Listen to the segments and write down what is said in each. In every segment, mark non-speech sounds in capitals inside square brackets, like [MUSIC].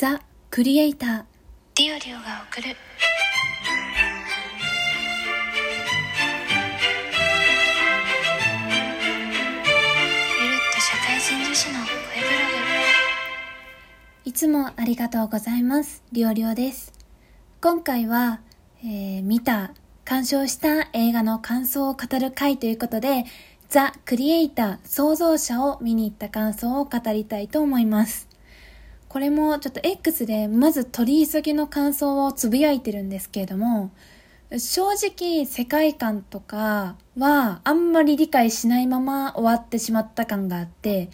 ザ・クリエイターディオリオが送るゆるっと社会人女子の声ブロいつもありがとうございます。りょうりょうです。今回は、えー見た、鑑賞した映画の感想を語る回ということで、ザ・クリエイター、創造者を見に行った感想を語りたいと思います。これもちょっと X でまず取り急ぎの感想をつぶやいてるんですけれども、正直世界観とかはあんまり理解しないまま終わってしまった感があって、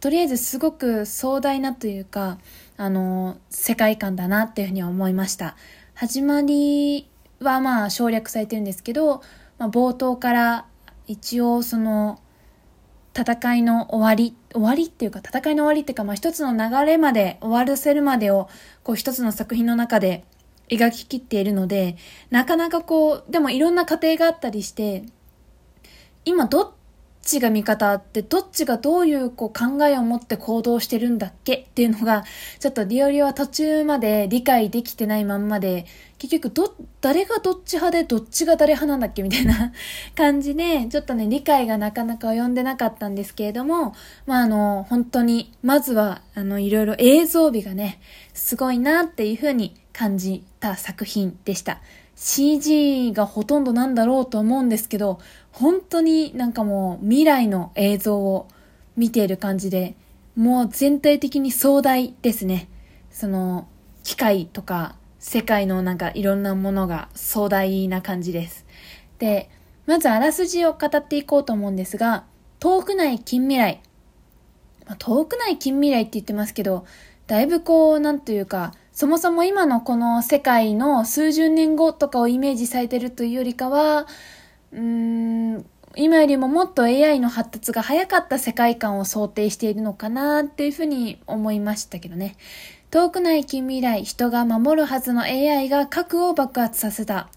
とりあえずすごく壮大なというか、あの、世界観だなっていうふうには思いました。始まりはまあ省略されてるんですけど、まあ、冒頭から一応その、戦いの終わり、終わりっていうか、戦いの終わりっていうか、まあ一つの流れまで、終わらせるまでを、こう一つの作品の中で描ききっているので、なかなかこう、でもいろんな過程があったりして、今どっちが味方って、どっちがどういうこう考えを持って行動してるんだっけっていうのが、ちょっとリオリオは途中まで理解できてないまんまで、結局ど、誰がどっち派でどっちが誰派なんだっけみたいな感じで、ちょっとね、理解がなかなか及んでなかったんですけれども、まああの、本当に、まずは、あの、いろいろ映像美がね、すごいなっていうふうに感じた作品でした。CG がほとんどなんだろうと思うんですけど、本当になんかもう未来の映像を見ている感じで、もう全体的に壮大ですね。その、機械とか世界のなんかいろんなものが壮大な感じです。で、まずあらすじを語っていこうと思うんですが、遠くない近未来。まあ遠くない近未来って言ってますけど、だいぶこう、なんというか、そもそも今のこの世界の数十年後とかをイメージされてるというよりかは、うーん、今よりももっと AI の発達が早かった世界観を想定しているのかなっていうふうに思いましたけどね。遠くない近未来、人が守るはずの AI が核を爆発させた。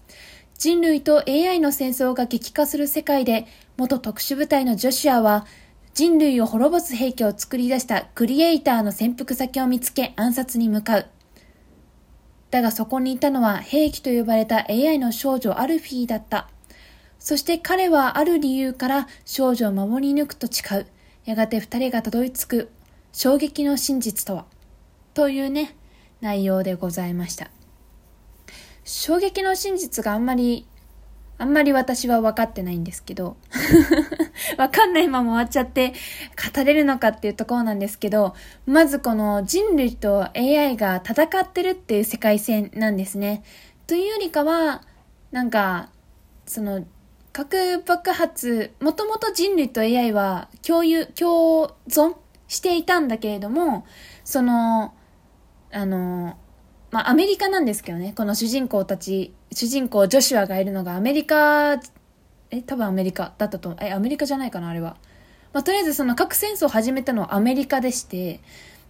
人類と AI の戦争が激化する世界で、元特殊部隊のジョシュアは、人類を滅ぼす兵器を作り出したクリエイターの潜伏先を見つけ暗殺に向かう。だがそこにいたのは兵器と呼ばれた AI の少女アルフィーだった。そして彼はある理由から少女を守り抜くと誓う。やがて二人がたどり着く衝撃の真実とは？というね、内容でございました。衝撃の真実があんまり、あんまり私は分かってないんですけど、[LAUGHS] 分かんないまま終わっちゃって語れるのかっていうところなんですけど、まずこの人類と AI が戦ってるっていう世界線なんですね。というよりかは、なんか、その、核爆発、もともと人類と AI は共有、共存していたんだけれども、その、あの、まあ、アメリカなんですけどね、この主人公たち、主人公ジョシュアがいるのがアメリカ、え、多分アメリカだったと思う。え、アメリカじゃないかな、あれは。まあ、とりあえずその核戦争を始めたのはアメリカでして、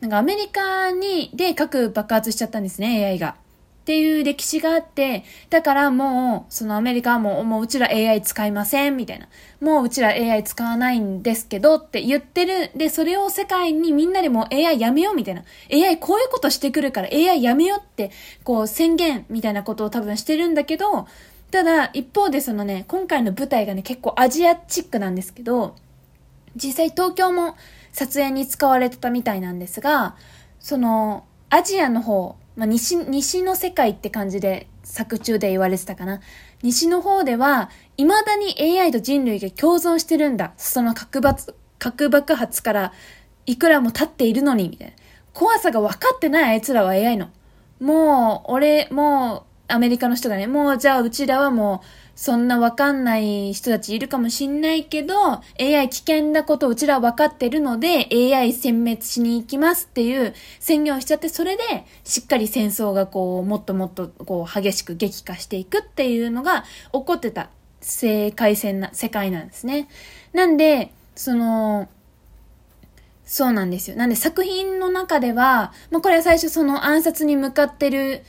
なんかアメリカに、で核爆発しちゃったんですね、AI が。っていう歴史があって、だからもう、そのアメリカはもう、もううちら AI 使いません、みたいな。もううちら AI 使わないんですけどって言ってる。で、それを世界にみんなでもう AI やめよう、みたいな。AI こういうことしてくるから AI やめようって、こう宣言みたいなことを多分してるんだけど、ただ一方でそのね、今回の舞台がね、結構アジアチックなんですけど、実際東京も撮影に使われてたみたいなんですが、その、アジアの方、まあ、西、西の世界って感じで作中で言われてたかな。西の方では、未だに AI と人類が共存してるんだ。その核爆、核爆発からいくらも経っているのに、みたいな。怖さが分かってないあいつらは AI の。もう、俺、もう、アメリカの人がね、もうじゃあうちらはもう、そんなわかんない人たちいるかもしんないけど、AI 危険なことうちらは分かってるので、AI 殲滅しに行きますっていう宣言をしちゃって、それで、しっかり戦争がこう、もっともっとこう、激しく激化していくっていうのが起こってた世界線な、世界なんですね。なんで、その、そうなんです。よ。なんで作品の中では、まあ、これは最初その暗殺に向かってる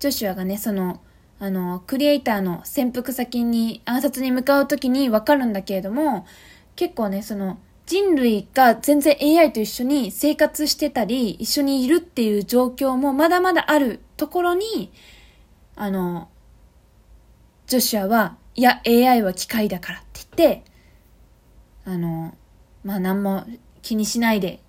ジョシュアがね、その、あの、クリエイターの潜伏先に暗殺に向かうときにわかるんだけれども、結構ね、その、人類が全然 AI と一緒に生活してたり、一緒にいるっていう状況もまだまだあるところに、あの、ジョシュアは、いや、AI は機械だからって言って、あの、まあ、何も気にしないで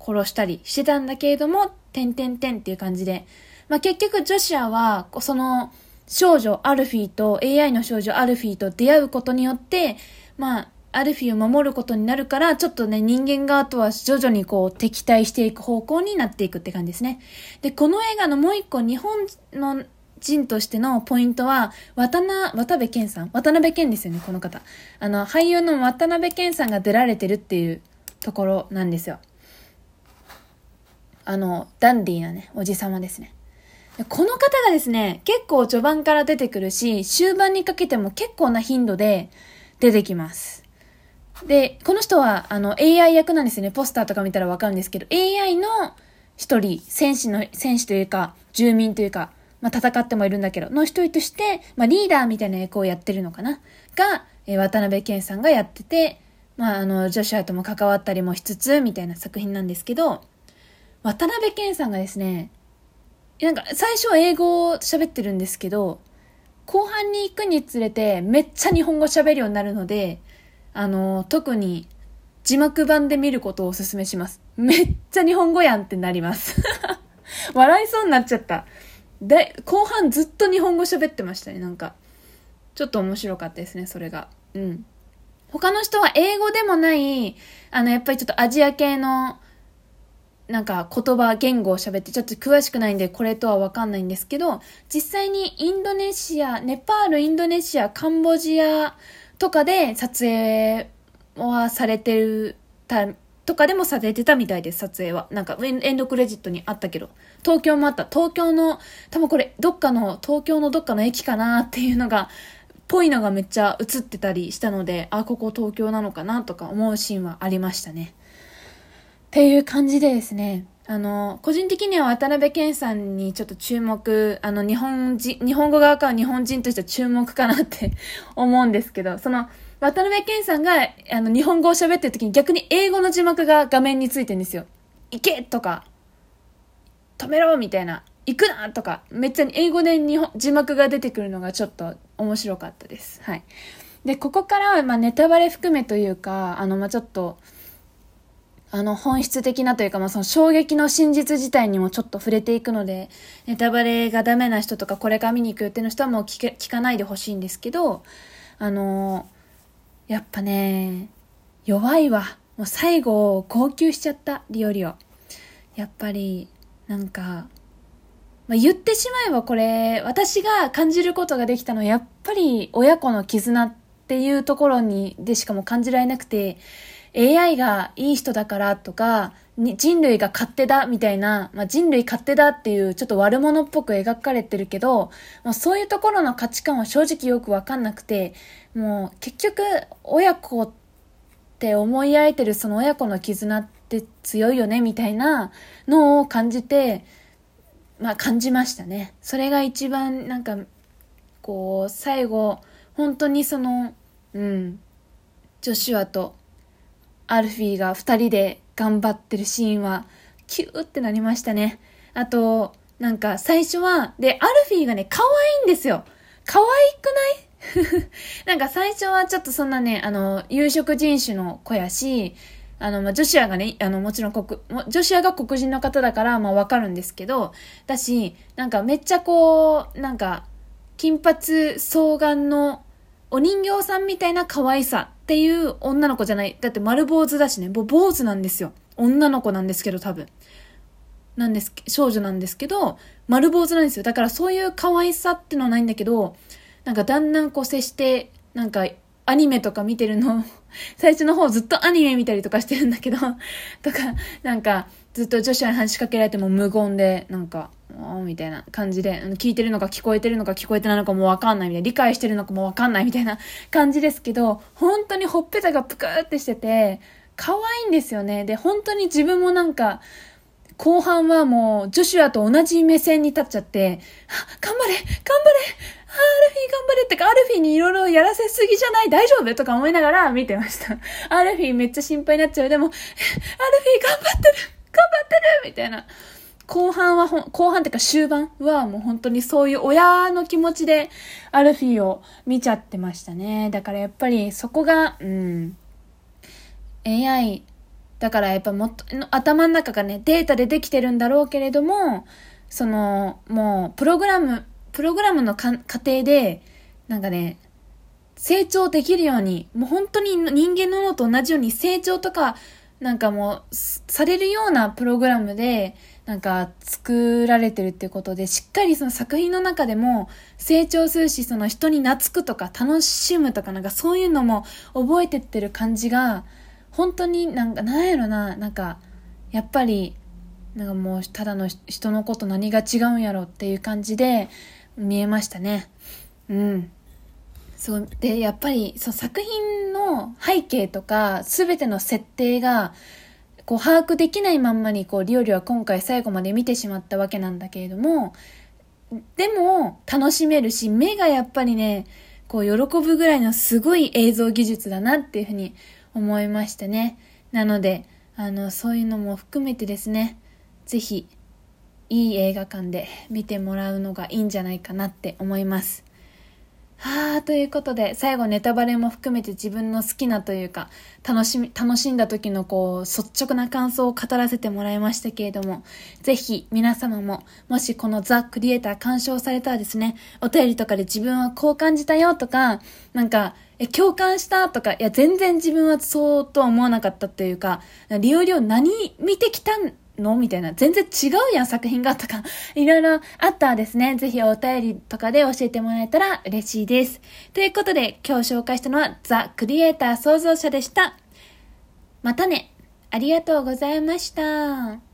殺したりしてたんだけれども、てんてんてんっていう感じで、まあ、結局ジョシアは、その、少女アルフィーと AI の少女アルフィーと出会うことによって、まあ、アルフィーを守ることになるから、ちょっとね、人間側とは徐々にこう敵対していく方向になっていくって感じですね。で、この映画のもう一個日本の人としてのポイントは、渡な、渡辺健さん渡辺健ですよね、この方。あの、俳優の渡辺健さんが出られてるっていうところなんですよ。あの、ダンディーなね、おじさまですね。この方がですね、結構序盤から出てくるし、終盤にかけても結構な頻度で出てきます。で、この人は、あの、AI 役なんですね。ポスターとか見たらわかるんですけど、AI の一人、戦士の、戦士というか、住民というか、まあ、戦ってもいるんだけど、の一人として、まあ、リーダーみたいな役をやってるのかな？が、えー、渡辺健さんがやってて、まあ、あの、ジョシュアとも関わったりもしつつ、みたいな作品なんですけど、渡辺健さんがですね、なんか、最初は英語を喋ってるんですけど、後半に行くにつれて、めっちゃ日本語喋るようになるので、あの、特に字幕版で見ることをお勧めします。めっちゃ日本語やんってなります。[LAUGHS] 笑いそうになっちゃった。で、後半ずっと日本語喋ってましたね、なんか。ちょっと面白かったですね、それが。うん。他の人は英語でもない、あの、やっぱりちょっとアジア系の、なんか言葉、言語を喋って、ちょっと詳しくないんで、これとはわかんないんですけど、実際にインドネシア、ネパール、インドネシア、カンボジア、とかで撮影はされてるた、とかでもされてたみたいです、撮影は。なんかエンドクレジットにあったけど。東京もあった。東京の、多分これ、どっかの、東京のどっかの駅かなっていうのが、ぽいのがめっちゃ映ってたりしたので、あ、ここ東京なのかなとか思うシーンはありましたね。っていう感じでですね、あの、個人的には渡辺謙さんにちょっと注目、あの、日本人、日本語側から日本人としては注目かなって [LAUGHS] 思うんですけど、その、渡辺謙さんが、あの、日本語を喋ってる時に逆に英語の字幕が画面についてんですよ。行けとか、止めろみたいな、行くなとか、めっちゃ英語で日本字幕が出てくるのがちょっと面白かったです。はい。で、ここからは、まあ、ネタバレ含めというか、あの、まあ、ちょっと、あの、本質的なというか、まあ、その衝撃の真実自体にもちょっと触れていくので、ネタバレがダメな人とか、これから見に行く予定の人はもう聞け聞かないでほしいんですけど、あのやっぱね、弱いわ。もう最後、号泣しちゃった、リオリオ。やっぱり、なんか、まあ、言ってしまえばこれ、私が感じることができたのは、やっぱり親子の絆っていうところに、でしかも感じられなくて、AI がいい人だからとか、人類が勝手だみたいな、まあ、人類勝手だっていうちょっと悪者っぽく描かれてるけど、まあ、そういうところの価値観は正直よくわかんなくて、もう結局親子って思い合えてるその親子の絆って強いよねみたいなのを感じて、まあ感じましたね。それが一番なんか、こう、最後、本当にその、うん、ジョシュアとアルフィーが二人で頑張ってるシーンは、キューってなりましたね。あと、なんか最初は、で、アルフィーがね、可愛いんですよ。可愛くない？[LAUGHS] なんか最初はちょっとそんなね、あの、有色人種の子やし、あの、まあ、ジョシアがね、あの、もちろん国、ジョシアが黒人の方だから、まあ、わかるんですけど、だし、なんかめっちゃこう、なんか、金髪双眼のお人形さんみたいな可愛さっていう女の子じゃない。だって丸坊主だしね。もう坊主なんですよ。女の子なんですけど、多分。なんです、少女なんですけど、丸坊主なんですよ。だからそういう可愛さってのはないんだけど、なんかだんだんこう接して、なんかアニメとか見てるの、[LAUGHS] 最初の方ずっとアニメ見たりとかしてるんだけど、[LAUGHS] とか、なんかずっと女子に話しかけられても無言で、なんか、みたいな感じで、聞いてるのか聞こえてるのか聞こえてないのかもわかんないみたいな、理解してるのかもわかんないみたいな [LAUGHS] 感じですけど、本当にほっぺたがぷくーってしてて、可愛いんですよね。で、本当に自分もなんか、後半はもう、ジョシュアと同じ目線に立っちゃって、頑張れ頑張れアルフィ頑張れってか、アルフィーにいろいろやらせすぎじゃない？大丈夫？とか思いながら見てました。アルフィーめっちゃ心配になっちゃう。でも、アルフィー頑張ってる頑張ってるみたいな。後半はほ、後半っていうか終盤はもう本当にそういう親の気持ちでアルフィーを見ちゃってましたね。だからやっぱりそこが、うん、AI、だからやっぱもっと、頭の中がね、データでできてるんだろうけれども、その、もう、プログラム、プログラムの過程で、なんかね、成長できるように、もう本当に人間の脳と同じように成長とか、なんかもう、されるようなプログラムで、なんか作られてるっていうことで、しっかりその作品の中でも成長するし、その人に懐くとか楽しむとかなんかそういうのも覚えてってる感じが、本当になんか、なんやろな、なんか、やっぱり、なんかもうただの人のこと何が違うんやろっていう感じで見えましたね。うん。そう。で、やっぱり、そう、作品の背景とか、すべての設定が、こう、把握できないまんまに、こう、リオリは今回最後まで見てしまったわけなんだけれども、でも、楽しめるし、目がやっぱりね、こう、喜ぶぐらいのすごい映像技術だなっていうふうに思いましたね。なので、あの、そういうのも含めてですね、ぜひ、いい映画館で見てもらうのがいいんじゃないかなって思います。はあ、ということで、最後ネタバレも含めて自分の好きなというか、楽しみ、楽しんだ時のこう、率直な感想を語らせてもらいましたけれども、ぜひ皆様も、もしこのザ・クリエイター鑑賞されたらですね、お便りとかで自分はこう感じたよとか、なんか、え、共感したとか、いや、全然自分はそうとは思わなかったっていうか、リオリオ何見てきたんの？みたいな。全然違うやん、作品がとか。[LAUGHS] いろいろあったらですね、ぜひお便りとかで教えてもらえたら嬉しいです。ということで、今日紹介したのはザ・クリエイター創造者でした。またね。ありがとうございました。